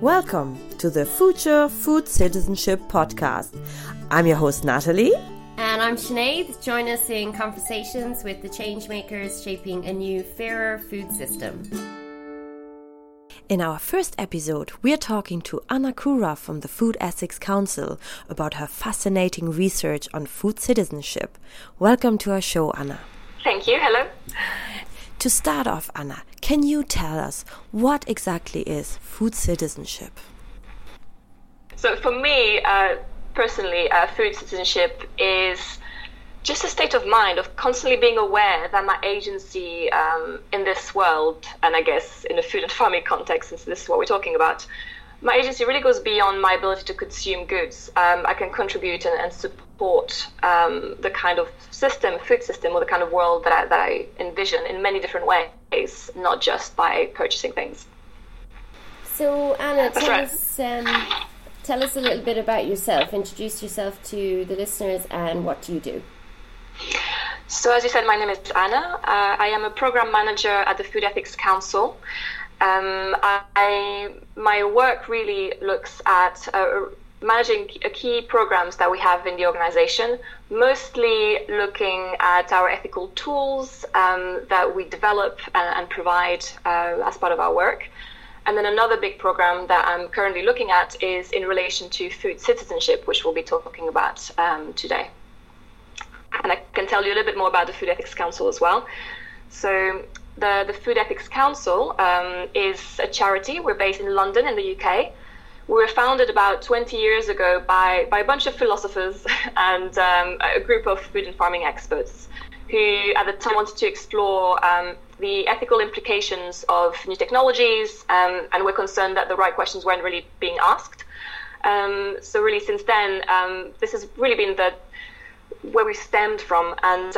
Welcome to the Future Food Citizenship Podcast. I'm your host, Natalie. And I'm Sinead. Join us in conversations with the changemakers shaping a new, fairer food system. In our first episode, we're talking to Anna Cura from the Food Ethics Council about her fascinating research on food citizenship. Welcome to our show, Anna. Thank you. Hello. To start off, Anna, can you tell us what exactly is food citizenship? So, for me uh, personally, uh, food citizenship is just a state of mind of constantly being aware that my agency um, in this world, and I guess in a food and farming context, since this is what we're talking about, my agency really goes beyond my ability to consume goods. Um, I can contribute and, and support um, the kind of system, food system, or the kind of world that I, that I envision in many different ways, not just by purchasing things. So, Anna, tell right. us um, tell us a little bit about yourself. Introduce yourself to the listeners, and what do you do? So, as you said, my name is Anna. Uh, I am a program manager at the Food Ethics Council. Um, I, my work really looks at uh, managing key programs that we have in the organization, mostly looking at our ethical tools um, that we develop and, and provide uh, as part of our work. And then another big program that I'm currently looking at is in relation to food citizenship, which we'll be talking about um, today. And I can tell you a little bit more about the Food Ethics Council as well. So, the, the Food Ethics Council um, is a charity. We're based in London, in the UK. We were founded about 20 years ago by, by a bunch of philosophers and um, a group of food and farming experts who, at the time, wanted to explore um, the ethical implications of new technologies, um, and we're concerned that the right questions weren't really being asked. Um, so, really, since then, um, this has really been the where we stemmed from, and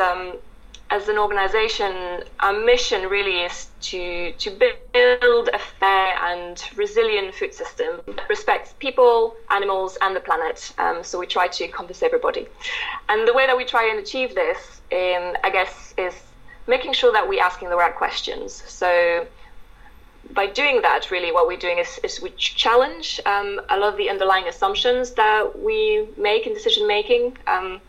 as an organization, our mission really is to, to build a fair and resilient food system that respects people, animals, and the planet. Um, so we try to encompass everybody. And the way that we try and achieve this, um, I guess, is making sure that we're asking the right questions. So by doing that, really, what we're doing is, is we challenge um, a lot of the underlying assumptions that we make in decision making. Um,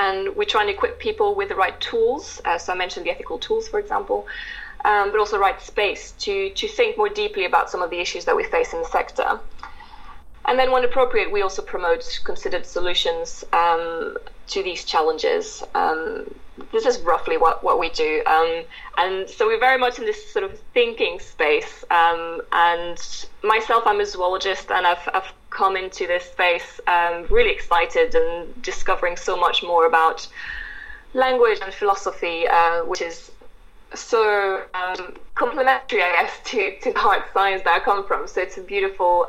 and we try and equip people with the right tools. Uh, so I mentioned the ethical tools, for example, um, but also right space to to think more deeply about some of the issues that we face in the sector. And then, when appropriate, we also promote considered solutions um, to these challenges. Um, this is roughly what, what we do. Um, and so we're very much in this sort of thinking space. Um, and myself, I'm a zoologist, and I've, I've come into this space um, really excited and discovering so much more about language and philosophy, uh, which is so um, complementary, I guess, to, to the hard science that I come from. So it's a beautiful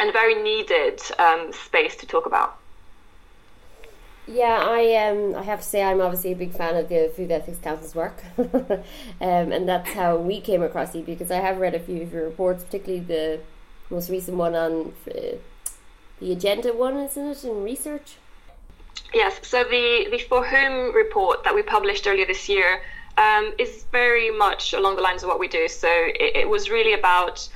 and very needed um, space to talk about. Yeah, I um I have to say I'm obviously a big fan of the Food Ethics Council's work, um, and that's how we came across you because I have read a few of your reports, particularly the most recent one on uh, the agenda one, isn't it, in research? Yes. So the the For Whom report that we published earlier this year um, is very much along the lines of what we do. So it, it was really about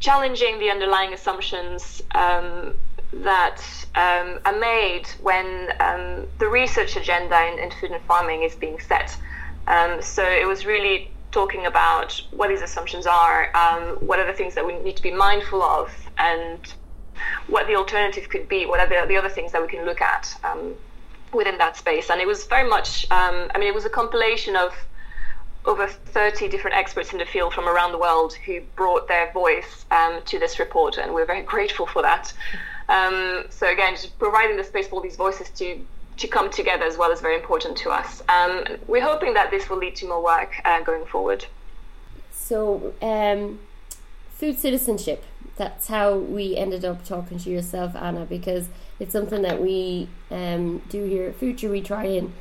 challenging the underlying assumptions um, that um, are made when um, the research agenda in, in, food and farming is being set. Um, so it was really talking about what these assumptions are, um, what are the things that we need to be mindful of, and what the alternative could be, what are the, the other things that we can look at within that space. And it was very much, I mean, it was a compilation of over 30 different experts in the field from around the world who brought their voice um, to this report, and we're very grateful for that. Um, so again, just providing the space for all these voices to to come together as well is very important to us. Um, we're hoping that this will lead to more work uh, going forward. So, um, food citizenship. That's how we ended up talking to yourself, Anna, because it's something that we um, do here at Future. We try and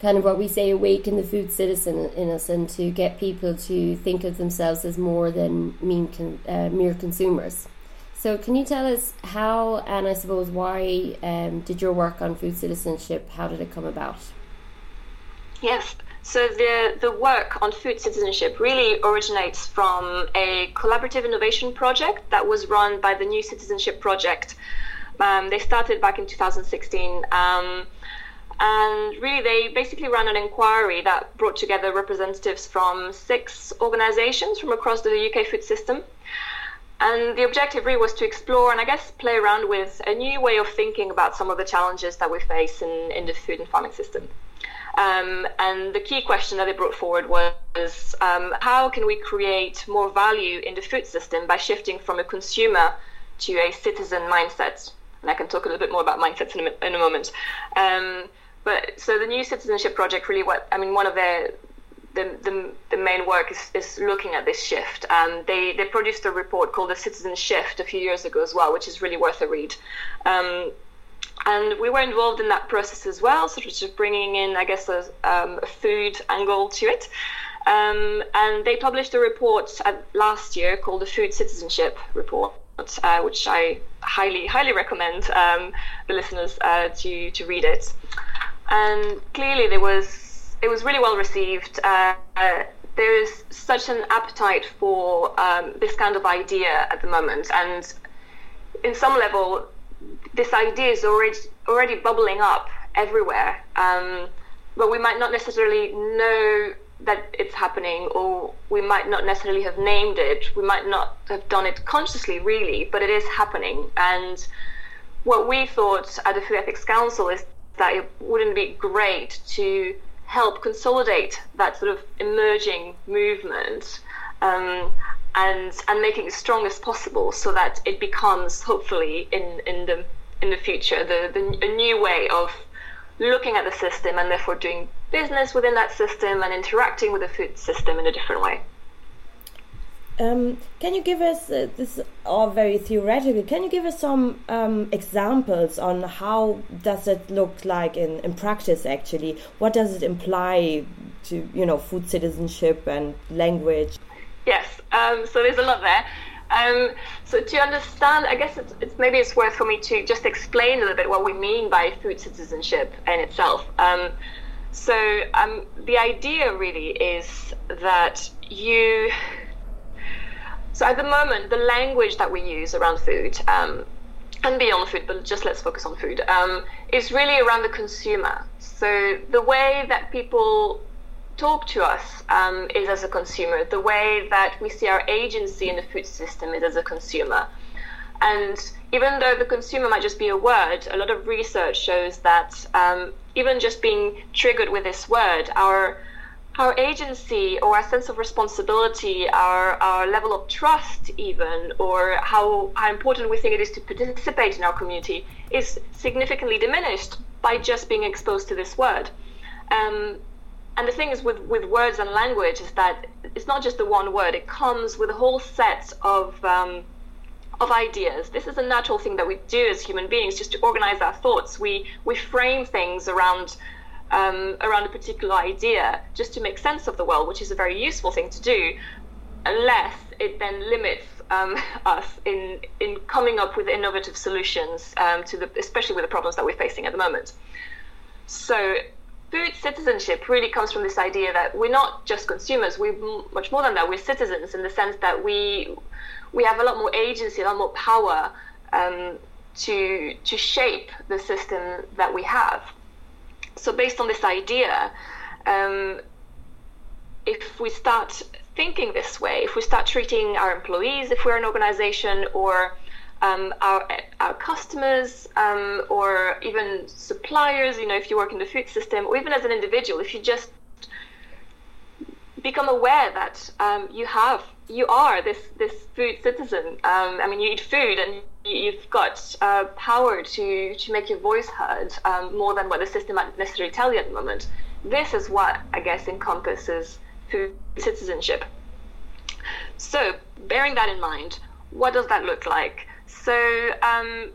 kind of what we say awaken the food citizen in us and to get people to think of themselves as more than mean con- uh, mere consumers. So, can you tell us how, and I suppose why, um, did your work on food citizenship? How did it come about? Yes. So the the work on food citizenship really originates from a collaborative innovation project that was run by the New Citizenship Project. Um, they started back in 2016. Um, and really, they basically ran an inquiry that brought together representatives from six organizations from across the UK food system. And the objective really was to explore and I guess play around with a new way of thinking about some of the challenges that we face in, in the food and farming system. Um, and the key question that they brought forward was um, how can we create more value in the food system by shifting from a consumer to a citizen mindset? And I can talk a little bit more about mindsets in a, in a moment. Um, but so the new citizenship project really what I mean one of their the, the, the main work is, is looking at this shift. Um, they, they produced a report called The Citizen Shift a few years ago as well, which is really worth a read. Um, and we were involved in that process as well, sort of just bringing in, I guess, a, um, a food angle to it. Um, and they published a report last year called the Food Citizenship Report, uh, which I highly, highly recommend um, the listeners uh, to, to read it. And clearly, there was it was really well received. Uh, uh, there is such an appetite for um, this kind of idea at the moment, and in some level, this idea is already already bubbling up everywhere. Um, but we might not necessarily know that it's happening, or we might not necessarily have named it. We might not have done it consciously, really, but it is happening. And what we thought at the Food Ethics Council is that it wouldn't be great to help consolidate that sort of emerging movement um, and and make it strong as possible so that it becomes hopefully in in the in the future the, the a new way of looking at the system and therefore doing business within that system and interacting with the food system in a different way. Um, can you give us uh, this all very theoretical? Can you give us some um, examples on how does it look like in, in practice? Actually, what does it imply to you know food citizenship and language? Yes, um, so there's a lot there. Um, so to understand, I guess it's, it's, maybe it's worth for me to just explain a little bit what we mean by food citizenship in itself. Um, so um, the idea really is that you so at the moment, the language that we use around food, um, and beyond food, but just let's focus on food, um, is really around the consumer. So the way that people talk to us um, is as a consumer. The way that we see our agency in the food system is as a consumer. And even though the consumer might just be a word, a lot of research shows that um, even just being triggered with this word, our our agency or our sense of responsibility, our, our level of trust, even, or how, how important we think it is to participate in our community, is significantly diminished by just being exposed to this word. Um, and the thing is with, with words and language is that it's not just the one word, it comes with a whole set of. Um, of ideas. This is a natural thing that we do as human beings, just to organize our thoughts. We we frame things around um, around a particular idea just to make sense of the world, which is a very useful thing to do, unless it then limits um, us in in coming up with innovative solutions um, to the, especially with the problems that we're facing at the moment. So. Food citizenship really comes from this idea that we're not just consumers, we're much more than that. We're citizens in the sense that we we have a lot more agency, a lot more power um, to to shape the system that we have so based on this idea, um, if we start thinking this way, if we start treating our employees, if we're an organization, or um, our our customers, um, or even suppliers, you know, if you work in the food system, or even as an individual, if you just become aware that um, you have you are this this food citizen. Um, I mean, you eat food and you've got uh, power to to make your voice heard um, more than what the system might necessarily tell you at the moment. This is what I guess encompasses food citizenship. So, bearing that in mind, what does that look like? So, um,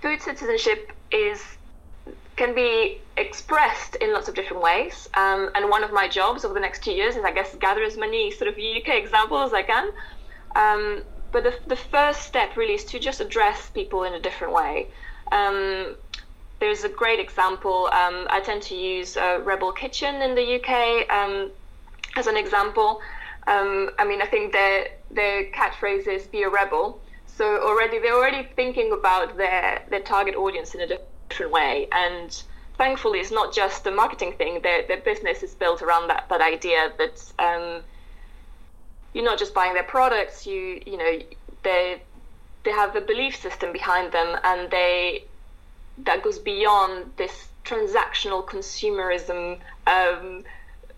food citizenship is can be expressed in lots of different ways. Um, and one of my jobs over the next two years is, I guess, gather as many sort of UK examples as I can. But the, the first step really is to just address people in a different way. Um, there's a great example. Um, I tend to use uh, Rebel Kitchen in the UK um, as an example. Um, I mean, I think their their catchphrase is "Be a rebel." So already they're already thinking about their their target audience in a different way, and thankfully, it's not just a marketing thing. Their their business is built around that that idea that um, you're not just buying their products. You you know they they have a belief system behind them, and they that goes beyond this transactional consumerism um,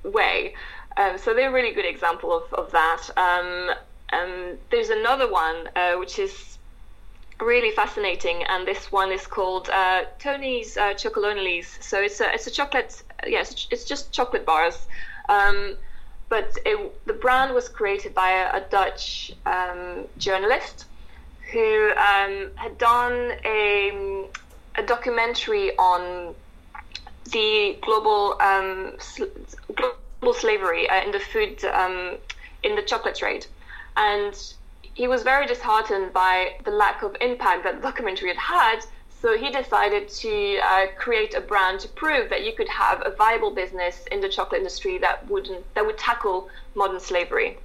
way. Um, so they're a really good example of, of that. Um, um, there's another one uh, which is really fascinating, and this one is called uh, Tony's uh, Chocolonely's. So it's a it's a chocolate. Yeah, it's just chocolate bars. Um, but it, the brand was created by a, a Dutch um, journalist who um, had done a, a documentary on the global um, sl- global slavery uh, in the food um, in the chocolate trade, and he was very disheartened by the lack of impact that the documentary had had. So he decided to uh, create a brand to prove that you could have a viable business in the chocolate industry that wouldn't that would tackle modern slavery.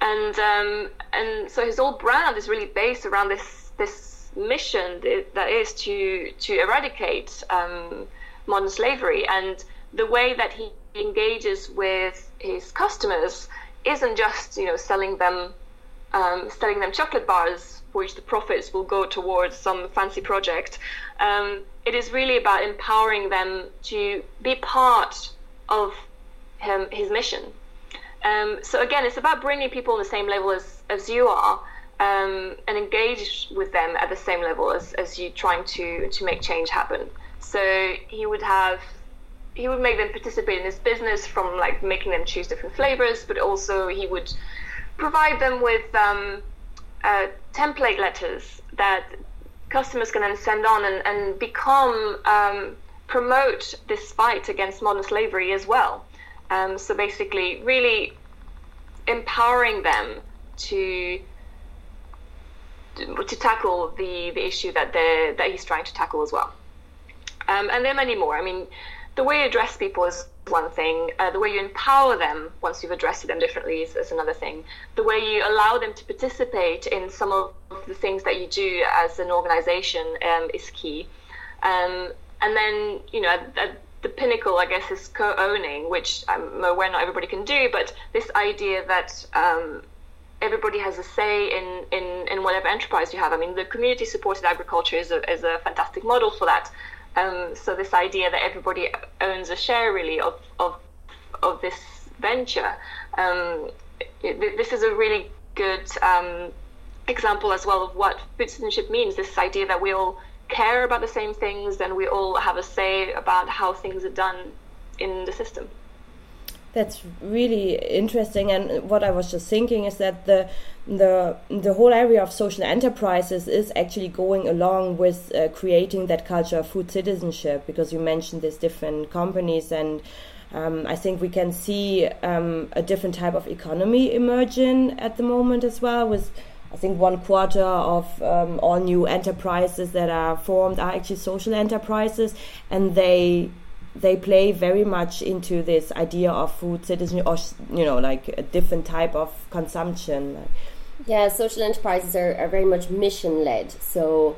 And um, and so his whole brand is really based around this this mission that is to to eradicate um, modern slavery. And the way that he engages with his customers isn't just you know selling them um, selling them chocolate bars which the profits will go towards some fancy project. Um, it is really about empowering them to be part of him, his mission. Um, so again, it's about bringing people on the same level as, as you are um, and engage with them at the same level as, as you trying to, to make change happen. So he would have he would make them participate in his business from like making them choose different flavors, but also he would provide them with um, uh, template letters that customers can then send on and, and become um, promote this fight against modern slavery as well. Um, so basically, really empowering them to to tackle the, the issue that they that he's trying to tackle as well. Um, and there are many more. I mean, the way you address people is one thing. Uh, the way you empower them once you've addressed them differently is, is, another thing. The way you allow them to participate in some of the things that you do as an organization um, is key. Um, and then, you know, the pinnacle, I guess, is co-owning, which I'm aware not everybody can do, but this idea that um, everybody has a say in, in, in whatever enterprise you have. I mean, the community-supported agriculture is a, is a fantastic model for that. Um, so this idea that everybody owns a share really of of, of this venture, um, it, this is a really good um, example as well of what food citizenship means. This idea that we all care about the same things and we all have a say about how things are done in the system. That's really interesting. And what I was just thinking is that the the the whole area of social enterprises is actually going along with uh, creating that culture of food citizenship because you mentioned these different companies and um, I think we can see um, a different type of economy emerging at the moment as well with I think one quarter of um, all new enterprises that are formed are actually social enterprises and they they play very much into this idea of food citizenship or you know like a different type of consumption yeah social enterprises are, are very much mission led so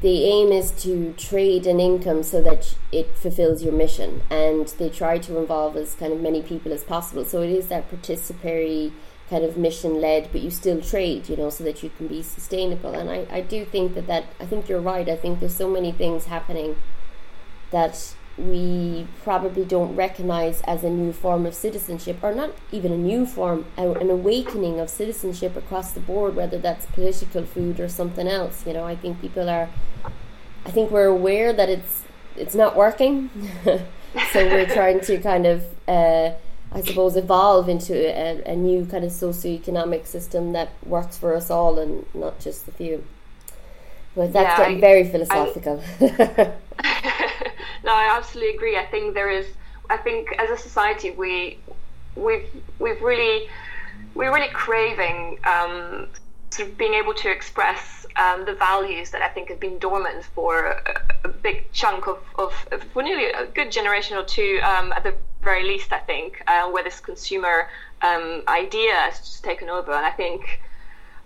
the aim is to trade an income so that it fulfills your mission. And they try to involve as kind of many people as possible. So it is that participatory kind of mission led but you still trade you know so that you can be sustainable. And I, I do think that that I think you're right. I think there's so many things happening that we probably don't recognize as a new form of citizenship, or not even a new form, an awakening of citizenship across the board, whether that's political food or something else. You know, I think people are, I think we're aware that it's it's not working, so we're trying to kind of, uh, I suppose, evolve into a, a new kind of socioeconomic system that works for us all and not just the few. But that's yeah, getting I, very philosophical. I, no, I absolutely agree. I think there is. I think as a society, we we've we've really we're really craving um, sort of being able to express um, the values that I think have been dormant for a, a big chunk of, of, of, for nearly a good generation or two, um, at the very least, I think, uh, where this consumer um, idea has just taken over. And I think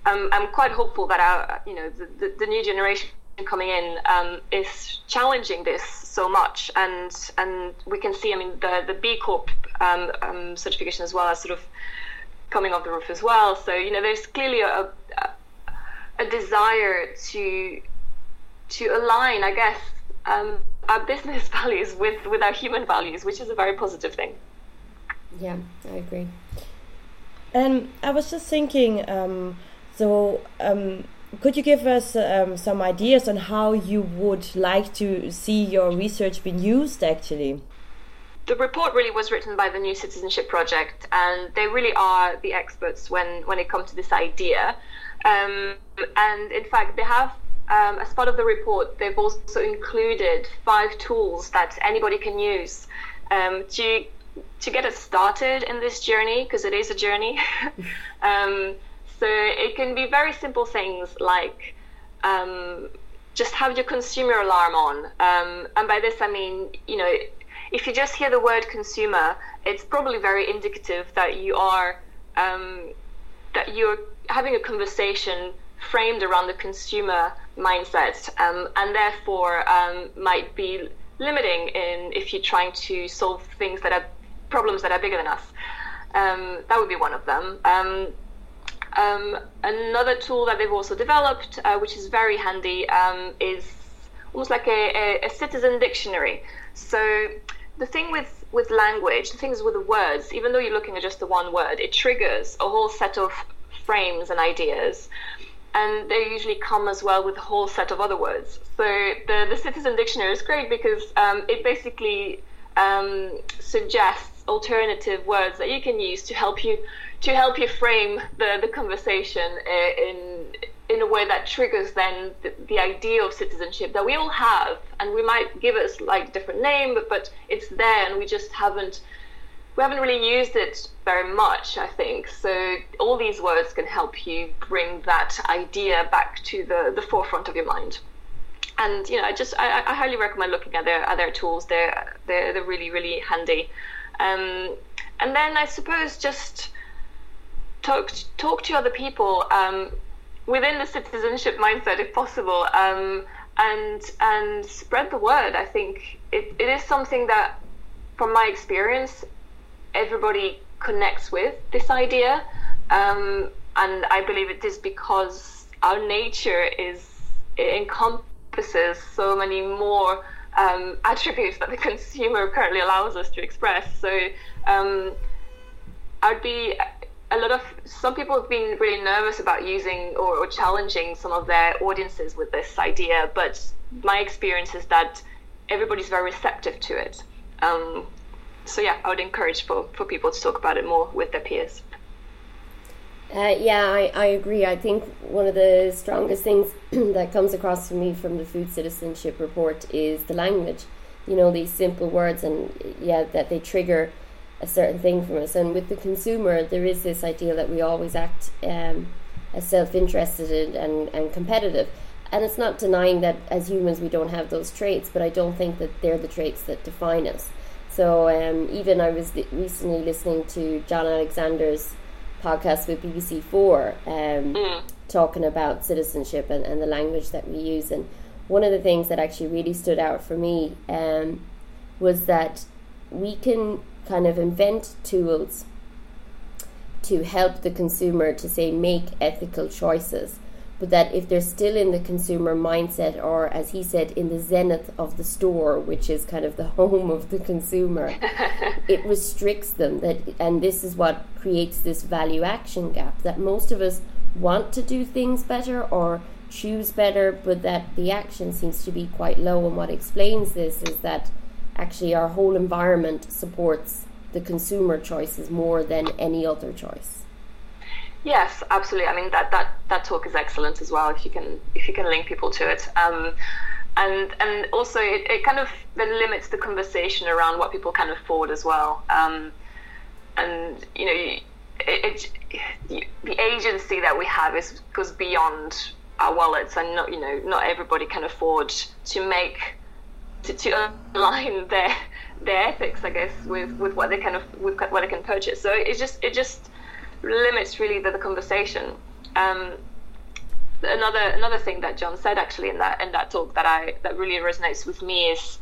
um, I'm quite hopeful that our, you know, the, the, the new generation coming in um, is challenging this so much, and and we can see, I mean, the the B Corp um, um, certification as well as sort of coming off the roof as well. So you know, there's clearly a, a, a desire to to align, I guess, um, our business values with with our human values, which is a very positive thing. Yeah, I agree. And I was just thinking, um, so um, could you give us um, some ideas on how you would like to see your research being used actually? The report really was written by the New Citizenship Project, and they really are the experts when, when it comes to this idea. Um, and in fact, they have, um, as part of the report, they've also included five tools that anybody can use um, to to get us started in this journey, because it is a journey. Um, so it can be very simple things like um, just have your consumer alarm on. Um, and by this, I mean, you know, if you just hear the word consumer, it's probably very indicative that you are um, that you're having a conversation framed around the consumer mindset, um, and therefore um, might be limiting in if you're trying to solve things that are problems that are bigger than us. Um, that would be one of them. Um, another tool that they've also developed, uh, which is very handy, um, is almost like a, a, a, citizen dictionary. So the thing with, with language, the things with the words, even though you're looking at just the one word, it triggers a whole set of frames and ideas. And they usually come as well with a whole set of other words. So the, the citizen dictionary is great because um, it basically um, suggests alternative words that you can use to help you to help you frame the, the conversation uh, in in a way that triggers then the, the, idea of citizenship that we all have. And we might give it like different name but, but it's there and we just haven't we haven't really used it very much i think. So all these words can help you bring that idea back to the, the forefront of your mind. And you know i just i, I highly recommend looking at their other tools. They're, they're they're really really handy um, and then i suppose just talk talk to other people um, within the citizenship mindset, if possible, um, and and spread the word. I think it, it is something that, from my experience, everybody connects with this idea, um, and I believe it is because our nature is it encompasses so many more um, attributes that the consumer currently allows us to express. So um, I'd be a lot of some people have been really nervous about using or, or, challenging some of their audiences with this idea, but my experience is that everybody's very receptive to it. Um, so yeah, I would encourage for, for people to talk about it more with their peers. Uh, yeah, I, I agree. I think one of the strongest things that comes across for me from the food citizenship report is the language. You know, these simple words, and yeah, that they trigger a certain thing from us. And with the consumer, there is this idea that we always act um, as self interested and, and competitive. And it's not denying that as humans we don't have those traits, but I don't think that they're the traits that define us. So um, even I was recently listening to Jon Alexander's podcast with BBC Four, um, mm. talking about citizenship and, and the language that we use. And one of the things that actually really stood out for me um, was that we can kind of invent tools to help the consumer to say make ethical choices but that if they're still in the consumer mindset or as he said in the zenith of the store which is kind of the home of the consumer it restricts them that and this is what creates this value action gap that most of us want to do things better or choose better but that the action seems to be quite low and what explains this is that actually our whole environment supports the consumer choices more than any other choice. Yes, absolutely. I mean that that that talk is excellent as well. If you can if you can link people to it, um, and and also it, it kind of then limits the conversation around what people can afford as well. Um, and you know, it, it, the agency that we have is goes beyond our wallets, and not you know not everybody can afford to make to, to align their their ethics, I guess, with, with what they can with what they can purchase. So it just it just limits really the, the conversation. Um, another another thing that Jon said actually in that in that talk that I that really resonates with me is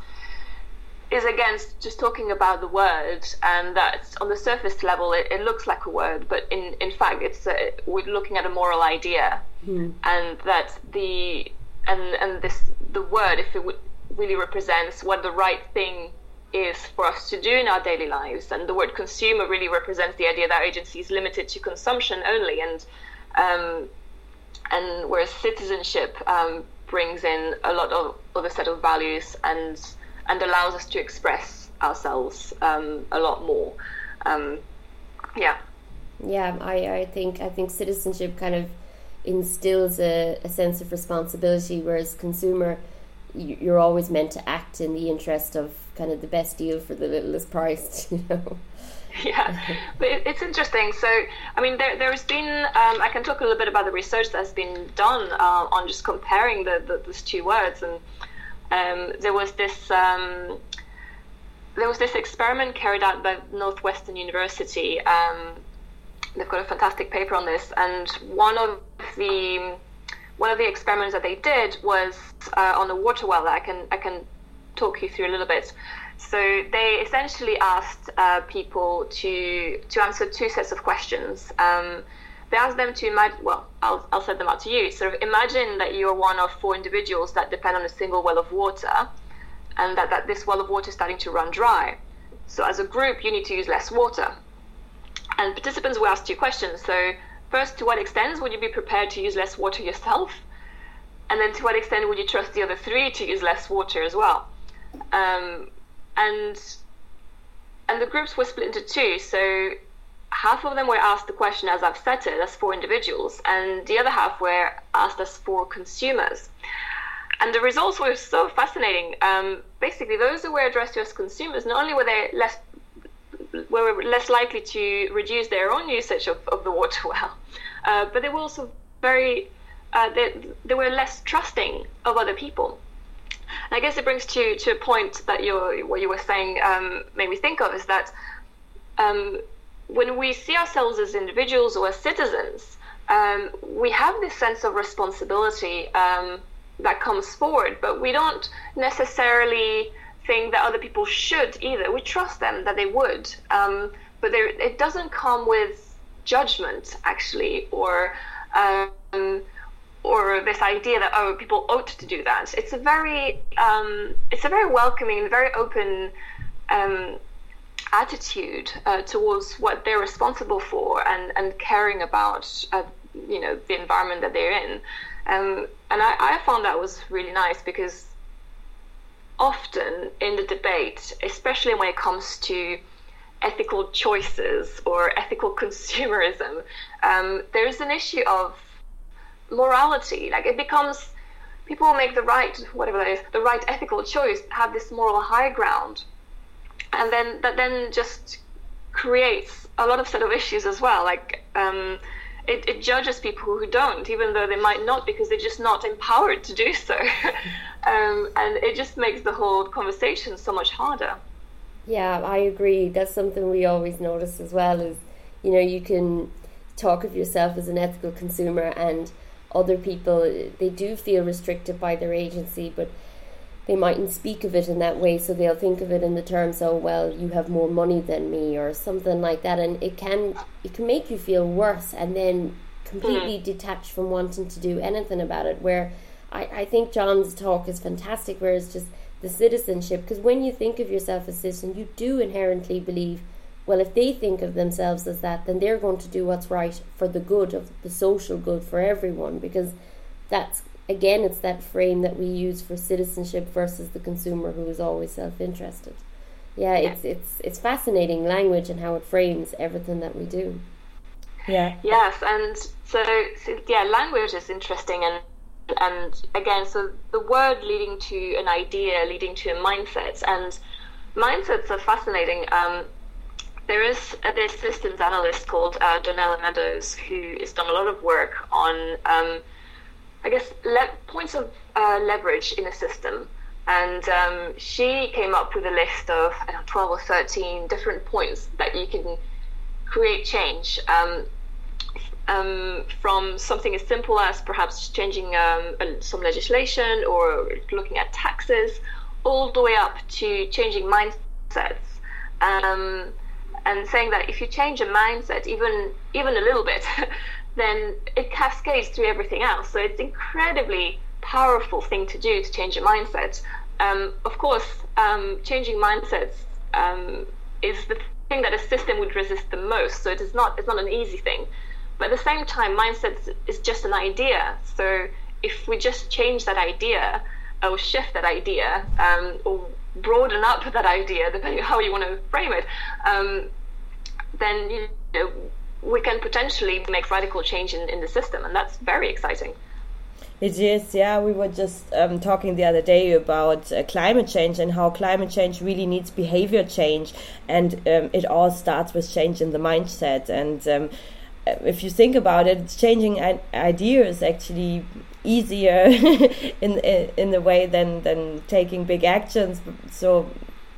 is against just talking about the word and that on the surface level it, it looks like a word but in in fact it's a, we're looking at a moral idea mm. and that the and and this the word if it would really represents what the right thing is for us to do in our daily lives and the word consumer really represents the idea that agency is limited to consumption only and um, and whereas citizenship um, brings in a lot of other set of values and and allows us to express ourselves um, a lot more. Um, yeah. Yeah, I, I think I think citizenship kind of instills a, a sense of responsibility, whereas consumer, you're always meant to act in the interest of kind of the best deal for the littlest price, you know. yeah, but it's interesting. So, I mean, there, there's been, um, I can talk a little bit about the research that's been done uh, on just comparing the, the, those two words. And um, there was this, um, there was this experiment carried out by Northwestern University. Um, they've got a fantastic paper on this, and one of the one of the experiments that they did was uh, on a water well. I can I can talk you through a little bit. So they essentially asked uh, people to to answer two sets of questions. Um, they asked them to imagine. Well, I'll I'll set them out to you. Sort of imagine that you're one of four individuals that depend on a single well of water, and that, that this well of water is starting to run dry. So as a group, you need to use less water. And participants were asked two questions. So first, to what extent would you be prepared to use less water yourself? And then to what extent would you trust the other three to use less water as well? Um, and and the groups were split into two. So half of them were asked the question as I've said it, as for individuals, and the other half were asked as for consumers. And the results were so fascinating. Um, basically, those who were addressed to as consumers, not only were they less were less likely to reduce their own usage of, of the water well, uh, but they were also very uh, they, they were less trusting of other people. And I guess it brings to to a point that you what you were saying um, made me think of is that um, when we see ourselves as individuals or as citizens, um, we have this sense of responsibility um, that comes forward, but we don't necessarily think that other people should either. We trust them that they would, um, but there, it doesn't come with judgment actually, or um, or this idea that oh people ought to do that. It's a very um, it's a very welcoming, very open um, attitude uh, towards what they're responsible for and and caring about uh, you know the environment that they're in. Um, and I, I found that was really nice because often in the debate, especially when it comes to ethical choices or ethical consumerism, um, there's an issue of morality. Like it becomes people make the right whatever that is, the right ethical choice, have this moral high ground, and then that then just creates a lot of set of issues as well. Like um, it, it, judges people who don't, even though they might not, because they're just not empowered to do so. um, and it just makes the whole conversation so much harder. Yeah, I agree. That's something we always notice as well. Is you know you can talk of yourself as an ethical consumer and other people they do feel restricted by their agency but they mightn't speak of it in that way so they'll think of it in the terms oh well you have more money than me or something like that and it can it can make you feel worse and then completely mm. detached from wanting to do anything about it where I, I think Jon's talk is fantastic where it's just the citizenship because when you think of yourself as citizen you do inherently believe well, if they think of themselves as that, then they're going to do what's right for the good of the social good for everyone because that's again it's that frame that we use for citizenship versus the consumer who is always self-interested. Yeah, it's it's it's fascinating language and how it frames everything that we do. Yeah. Yes, and so, so yeah, language is interesting and and again, so the word leading to an idea, leading to a mindset, and mindsets are fascinating. Um, there is a, systems analyst called uh, Donella Meadows who has done a lot of work on, um, I guess, le- points of uh, leverage in a system. And um, she came up with a list of know, 12 or 13 different points that you can create change. Um, um, from something as simple as perhaps changing um, some legislation or looking at taxes, all the way up to changing mindsets. Um, and saying that if you change a mindset even even a little bit, then it cascades through everything else. So it's incredibly powerful thing to do to change a mindset. Um, of course, um, changing mindsets um, is the thing that a system would resist the most. So it is not it's not an easy thing. But at the same time, mindset is just an idea. So if we just change that idea or shift that idea um, or broaden up that idea, depending on how you want to frame it, um, then you know, we can potentially make radical change in, in the system, and that's very exciting. It is, yeah. We were just um, talking the other day about uh, climate change and how climate change really needs behavior change, and um, it all starts with change in the mindset. And um, if you think about it, changing an idea actually easier in, in in a way than than taking big actions. So,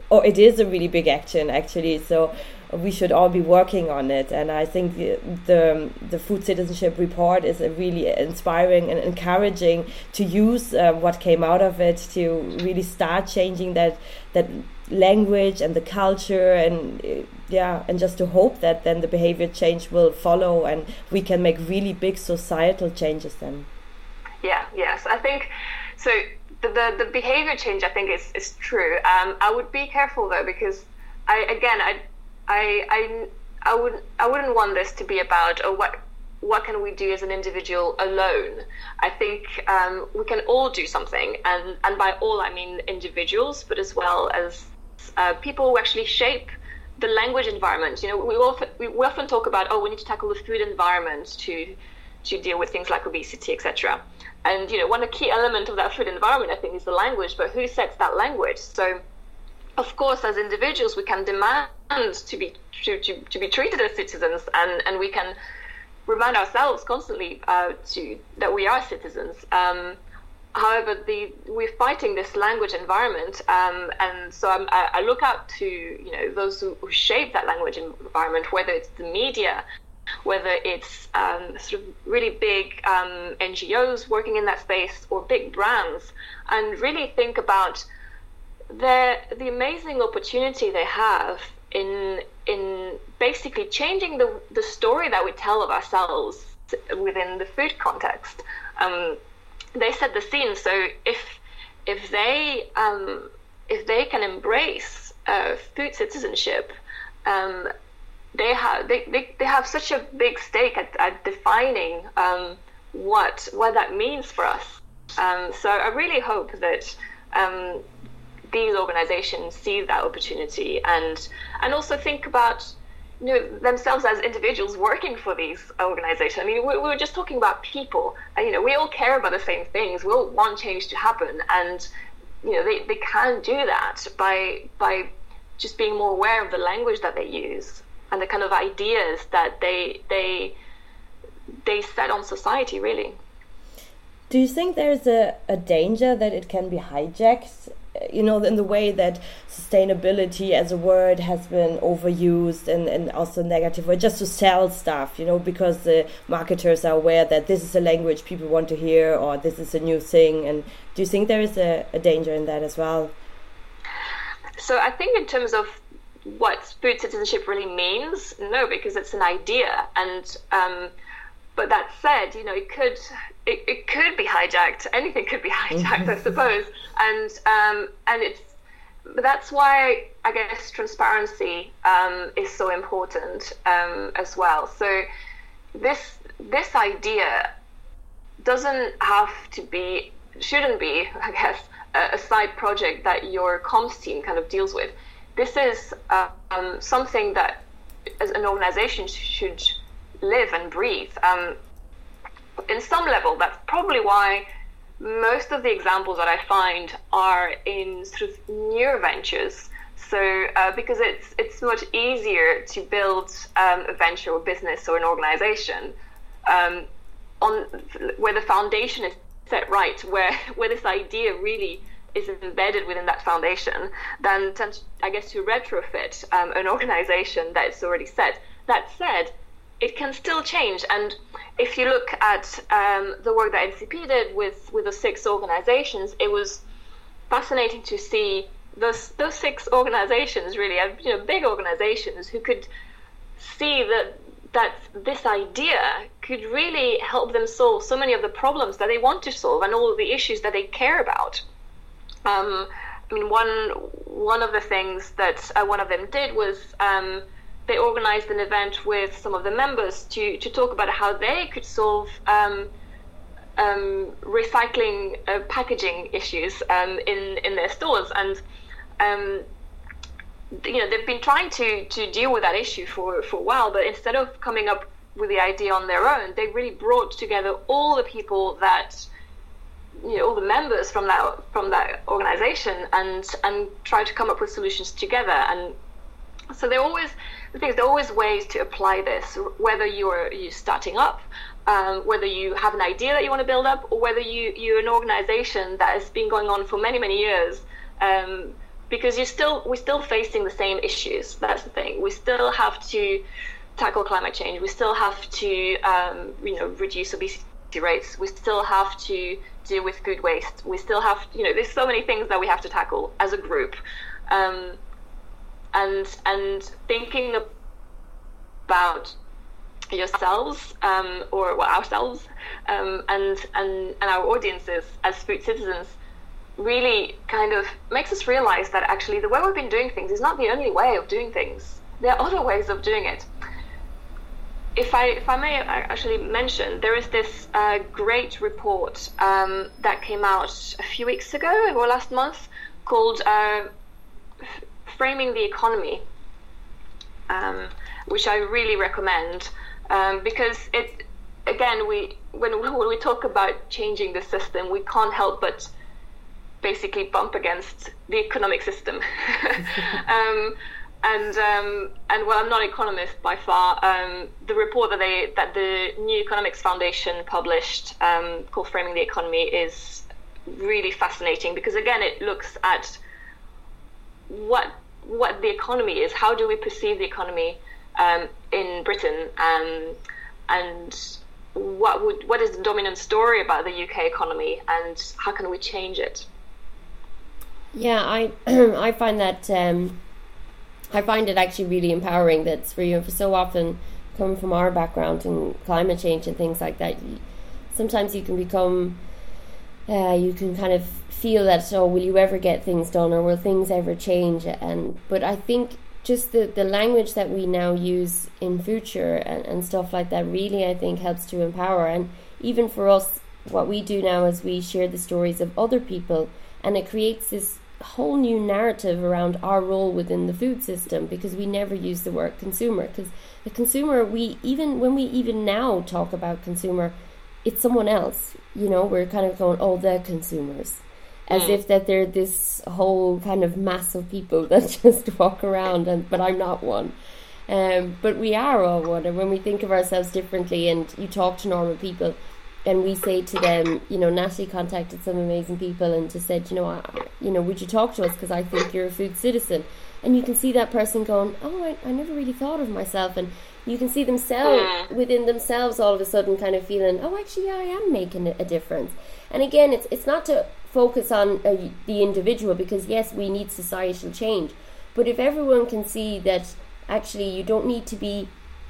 or it is a really big action actually. So we should all be working on it. And I think the the, the food citizenship report is really inspiring and encouraging to use uh, what came out of it to really start changing that that language and the culture and uh, yeah and just to hope that then the behavior change will follow and we can make really big societal changes then. Yeah yes. I think so the, the, the behavior change i think is, is true. Um, i would be careful though because i again i I I I would I wouldn't want this to be about oh what what can we do as an individual alone? I think um, we can all do something, and and by all I mean individuals, but as well as uh, people who actually shape the language environment. You know, we often we often talk about oh we need to tackle the food environment to to deal with things like obesity, etc. And you know, one key element of that food environment, I think, is the language. But who sets that language? So of course, as individuals, we can demand to be to, to, to be treated as citizens, and, and we can remind ourselves constantly uh, to that we are citizens. Um, however, the we're fighting this language environment, um, and so I, I look out to you know those who, who, shape that language environment, whether it's the media, whether it's um, sort of really big um, NGOs working in that space or big brands, and really think about the the amazing opportunity they have in in basically changing the the story that we tell of ourselves within the food context. Um, they set the scene. So if if they um, if they can embrace uh, food citizenship, um, they have they, they, they have such a big stake at, at defining um, what what that means for us. Um, so I really hope that um, these organizations see that opportunity and and also think about you know themselves as individuals working for these organizations. I mean, we, we were just talking about people, and you know, we all care about the same things. We all want change to happen, and you know, they, they can do that by by just being more aware of the language that they use and the kind of ideas that they they they set on society. Really. Do you think there's a, a danger that it can be hijacked you know, in the way that sustainability as a word has been overused and, and also negative way, just to sell stuff, you know, because the marketers are aware that this is a language people want to hear or this is a new thing. And do you think there is a, a danger in that as well? So I think in terms of what food citizenship really means, no, because it's an idea. And um, but that said, you know, it could it, it could be hijacked. Anything could be hijacked, I suppose. And um, and it's but that's why I guess transparency um, is so important um, as well. So this this idea doesn't have to be shouldn't be I guess a, a side project that your comms team kind of deals with. This is um, something that as an organization should live and breathe. In some level, that's probably why most of the examples that I find are in sort of newer ventures. So uh, because it's it's much easier to build um, a venture or business or an organization um, on where the foundation is set right, where where this idea really is embedded within that foundation, than I guess to retrofit um, an organization that's already set. That said, it can still change. And if you look at um, the work that NCP did with, with the six organizations, it was fascinating to see those those six organizations really, you know, big organizations who could see that that this idea could really help them solve so many of the problems that they want to solve and all the issues that they care about. Um, I mean, one one of the things that uh, one of them did was um, they organized an event with some of the members to, to talk about how they could solve um, um, recycling uh, packaging issues um, in, in their stores. And, um, you know, they've been trying to, to deal with that issue for, for a while, but instead of coming up with the idea on their own, they really brought together all the people that you know all the members from that from that organization and and try to come up with solutions together and so they're always the thing is there are always ways to apply this, whether you're you starting up, um, whether you have an idea that you want to build up, or whether you you're an organization that has been going on for many many years. Um, because you're still we're still facing the same issues. That's the thing. We still have to tackle climate change. We still have to um, you know reduce obesity rates. We still have to deal with food waste. We still have you know there's so many things that we have to tackle as a group. And and thinking about yourselves um, or well, ourselves um, and, and and our audiences as food citizens really kind of makes us realize that actually the way we've been doing things is not the only way of doing things. There are other ways of doing it. If I if I may actually mention, there is this uh, great report um, that came out a few weeks ago or last month called uh, framing the economy, um, which I really recommend um, because it again we when, when we talk about changing the system, we can't help but basically bump against the economic system. um, and um, and well, I'm not an economist by far. Um, the report that they that the New Economics Foundation published um, called "Framing the Economy" is really fascinating because again, it looks at what what the economy is. How do we perceive the economy um, in Britain, um, and what would what is the dominant story about the UK economy, and how can we change it? Yeah, I I find that um, I find it actually really empowering. that for you for so often coming from our background in climate change and things like that. Sometimes you can become uh, you can kind of feel that oh will you ever get things done or will things ever change? And but I think just the, the language that we now use in future and, and stuff like that really I think helps to empower. And even for us what we do now is we share the stories of other people and it creates this whole new narrative around our role within the food system because we never use the word consumer. Because the consumer we even when we even now talk about consumer it's someone else you know we're kind of going oh the consumers as mm. if that they're this whole kind of mass of people that just walk around and but I'm not one. Um, but we are all one and when we think of ourselves differently and you talk to normal people and we say to them, you know, Natalie contacted some amazing people and just said, you know, I, you know, would you talk to us because I think you're a food citizen, and you can see that person going, oh, I, I never really thought of myself, and you can see themselves mm. within themselves all of a sudden kind of feeling, oh, actually, yeah, I am making a difference. And again, it's it's not to focus on uh, the individual because yes, we need societal change. But if everyone can see that actually you don't need to be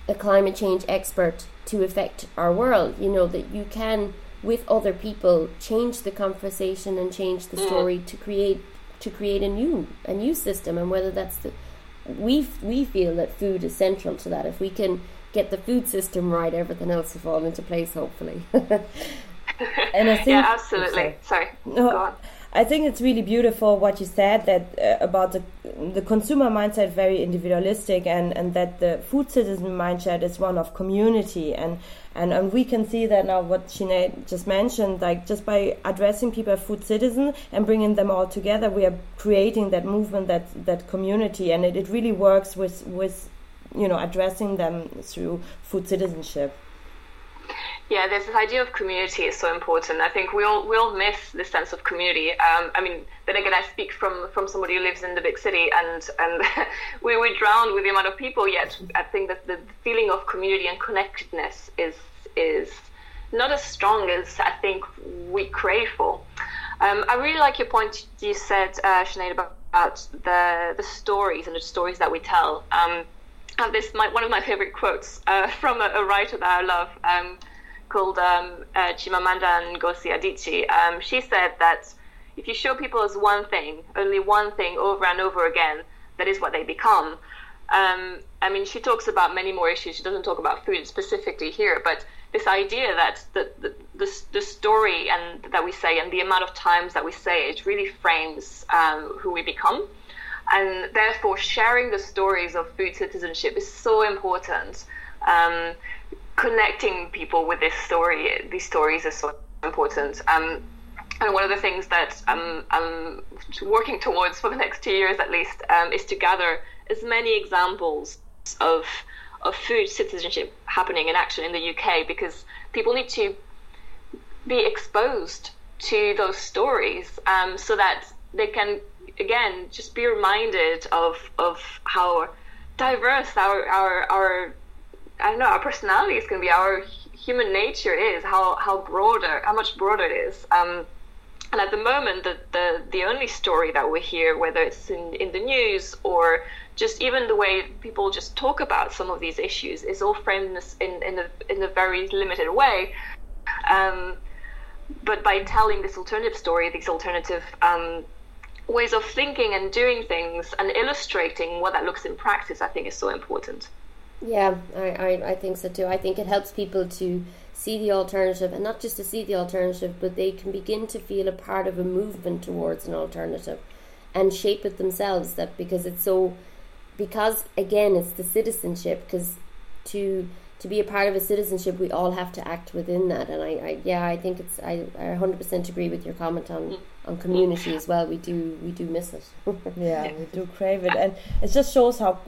a climate change expert to affect our world, you know, that you can with other people change the conversation and change the mm. story to create to create a new a new system and whether that's the we we feel that food is central to that if we can get the food system right everything else will fall into place hopefully and I think yeah, absolutely. Sorry. sorry. No, I think it's really beautiful what you said that uh, about the the consumer mindset very individualistic and and that the food citizen mindset is one of community. And and, and we can see that now what Sinead just mentioned like just by addressing people as food citizen and bringing them all together we are creating that movement that that community. And it, it really works with with you know addressing them through food citizenship yeah, there's this idea of community is so important. I think we all we all miss this sense of community. Um, I mean, then again, I speak from from somebody who lives in the big city, and and we we drown with the amount of people. Yet, I think that the feeling of community and connectedness is is not as strong as I think we crave for. Um, I really like your point you said, uh, Sinead, about, about the the stories and the stories that we tell. Um, I have this my, one of my favorite quotes uh, from a, a, writer that I love. Called um, uh, Chimamanda Ngozi Adichie. Um, she said that if you show people as one thing, only one thing over and over again, that is what they become. Um, I mean, she talks about many more issues. She doesn't talk about food specifically here, but this idea that the, the, the, the story and that we say and the amount of times that we say it really frames um, who we become. And therefore, sharing the stories of food citizenship is so important. Um, connecting people with this story, these stories is so important. Um, and one of the things that I'm, I'm, working towards for the next two years at least um, is to gather as many examples of of food citizenship happening in action in the UK because people need to be exposed to those stories um, so that they can again just be reminded of of how diverse our our, our I don't know, our personality is going to be our human nature is how how broader, how much broader it is. Um, and at the moment, the, the the only story that we hear, whether it's in in the news or just even the way people just talk about some of these issues, is all framed in in a in a very limited way. Um, but by telling this alternative story, these alternative um, ways of thinking and doing things, and illustrating what that looks in practice, I think is so important. Yeah, I, I, I think so too. I think it helps people to see the alternative and not just to see the alternative, but they can begin to feel a part of a movement towards an alternative and shape it themselves. That because it's so, because again, it's the citizenship. Because to to be a part of a citizenship, we all have to act within that. And I, I yeah, I think it's I, I 100% agree with your comment on on community as well. We do we do miss it. yeah, we do crave it, and it just shows how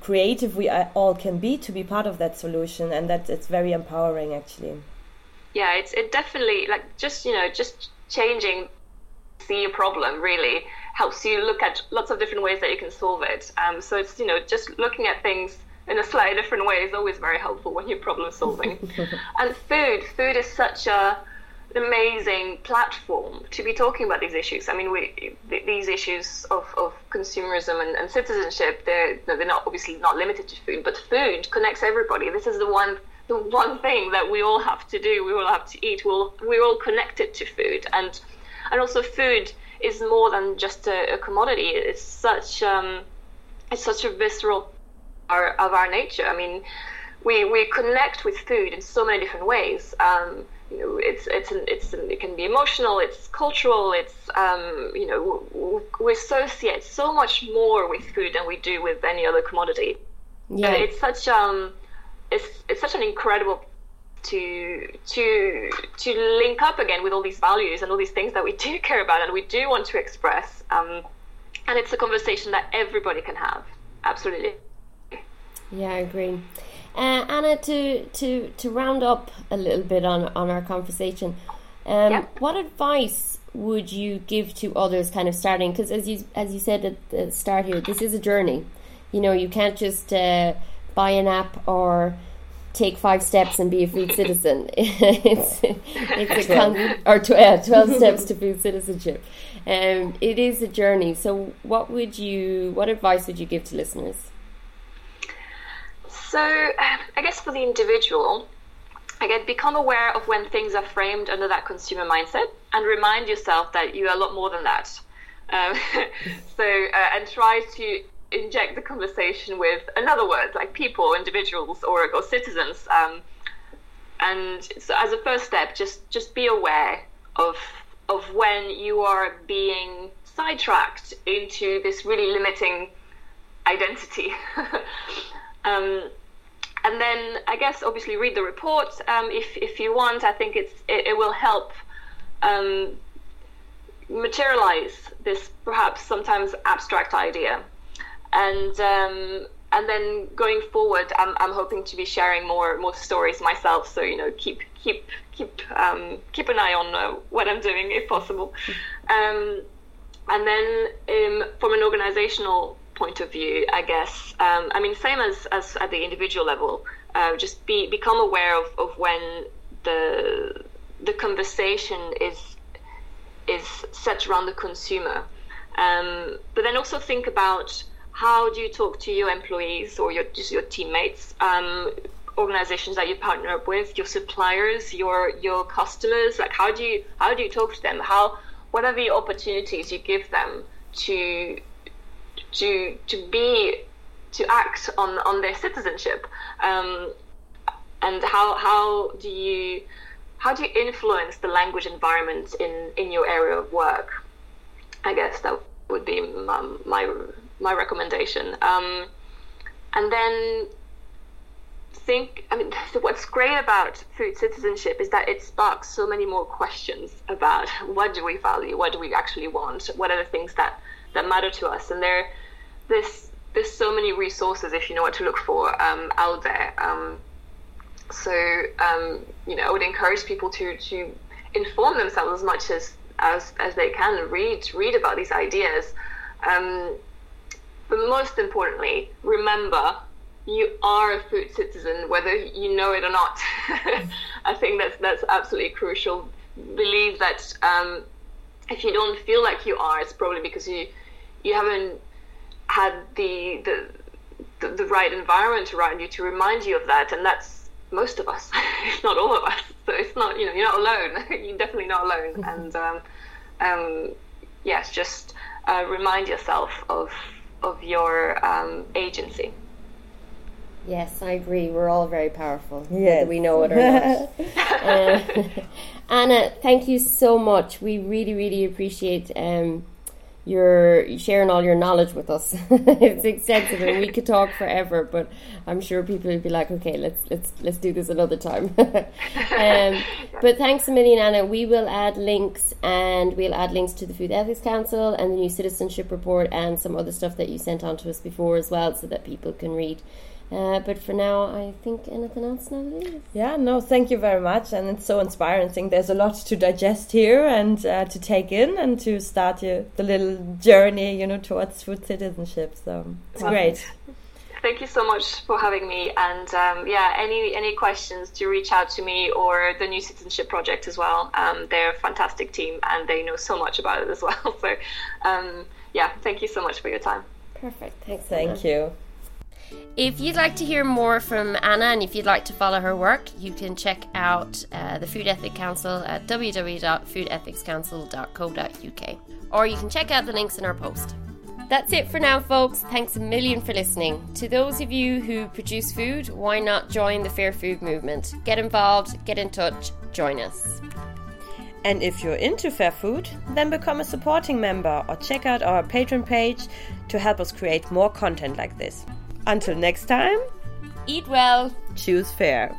creative we all can be to be part of that solution, and that it's very empowering actually. Yeah, it's it definitely like just you know just changing see a problem really helps you look at lots of different ways that you can solve it. Um, so it's you know just looking at things in a slightly different way is always very helpful when you're problem solving. and food, food is such a an amazing platform to be talking about these issues. I mean, we, these issues of, of consumerism and, and citizenship, they're, they're not obviously not limited to food, but food connects everybody. This is the one the one thing that we all have to do. We all have to eat. We'll, we're all connected to food, and and also food is more than just a, a commodity. It's such um, it's such a visceral our, of our nature. I mean, we we connect with food in so many different ways. Um, you know, it's it's an, it's an, it can be emotional, it's cultural, it's um, you know, we associate so much more with food than we do with any other commodity. Yeah, it's such um, it's it's such an incredible to to to link up again with all these values and all these things that we do care about and we do want to express. Um, and it's a conversation that everybody can have. Absolutely. Yeah, I agree. Uh, Anna, to, to, to round up a little bit on, on our conversation, um, yeah. what advice would you give to others kind of starting? Because as you, as you said at the start here, this is a journey. You know, you can't just uh, buy an app or take five steps and be a food citizen. it's it's a con- or tw- uh, twelve steps to food citizenship. Um, it is a journey. So, what would you? What advice would you give to listeners? So, um, I guess for the individual, again, become aware of when things are framed under that consumer mindset and remind yourself that you are a lot more than that. Um, so, uh, and try to inject the conversation with another word like people, individuals, or, or citizens. Um, and so, as a first step, just just be aware of of when you are being sidetracked into this really limiting identity. um, and then I guess obviously read the report um, if if you want. I think it's it, it will help um, materialize this perhaps sometimes abstract idea, and um, and then going forward, I'm, I'm hoping to be sharing more more stories myself. So you know, keep keep keep um, keep an eye on uh, what I'm doing if possible. Um, and then um, from an organizational point of view, I guess, um, I mean, same as, as at the individual level, uh, just be become aware of, of when the the conversation is is set around the consumer. Um, but then also think about how do you talk to your employees or your just your teammates, um, organizations that you partner up with, your suppliers, your your customers. Like how do you how do you talk to them? How what are the opportunities you give them to to to be to act on on their citizenship? Um, and how how do you how do you influence the language environment in in your area of work? I guess that would be my, my my recommendation. Um, and then think, I mean, what's great about food citizenship is that it sparks so many more questions about what do we value, what do we actually want, what are the things that, that matter to us. And there, there's, there's so many resources if you know what to look for um, out there. Um, so, um, you know, I would encourage people to, to inform themselves as much as, as, as they can, read, read about these ideas. Um, but most importantly, remember you are a food citizen, whether you know it or not. I think that's that's absolutely crucial. Believe that um, if you don't feel like you are, it's probably because you you haven't had the, the the, the right environment around you to remind you of that, and that's most of us, if not all of us. So it's not you know you're not alone. you're definitely not alone, and um, um, yes, just uh, remind yourself of of your um, agency. Yes, I agree. We're all very powerful, yes. whether we know it or not. uh, Anna, thank you so much. We really, really appreciate um, your sharing all your knowledge with us. it's extensive, and we could talk forever. But I'm sure people would be like, "Okay, let's let's let's do this another time." um, but thanks a million, Anna. We will add links, and we'll add links to the Food Ethics Council and the new citizenship report, and some other stuff that you sent on to us before as well, so that people can read. Uh, but for now, I think anything else, Natalie? Yeah, no, thank you very much. And it's so inspiring. I think there's a lot to digest here and uh, to take in and to start your, the little journey, you know, towards food citizenship. So it's great. Thank you so much for having me. And um, yeah, any any questions, to reach out to me or the New Citizenship Project as well. Um, they're a fantastic team and they know so much about it as well. So um, yeah, thank you so much for your time. Perfect. Thanks. Thank you. If you'd like to hear more from Anna and if you'd like to follow her work, you can check out uh, the Food Ethics Council at www.foodethicscouncil.co.uk or you can check out the links in our post. That's it for now, folks. Thanks a million for listening. To those of you who produce food, why not join the Fair Food movement? Get involved, get in touch, join us. And if you're into fair food, then become a supporting member or check out our Patreon page to help us create more content like this. Until next time, eat well, choose fair.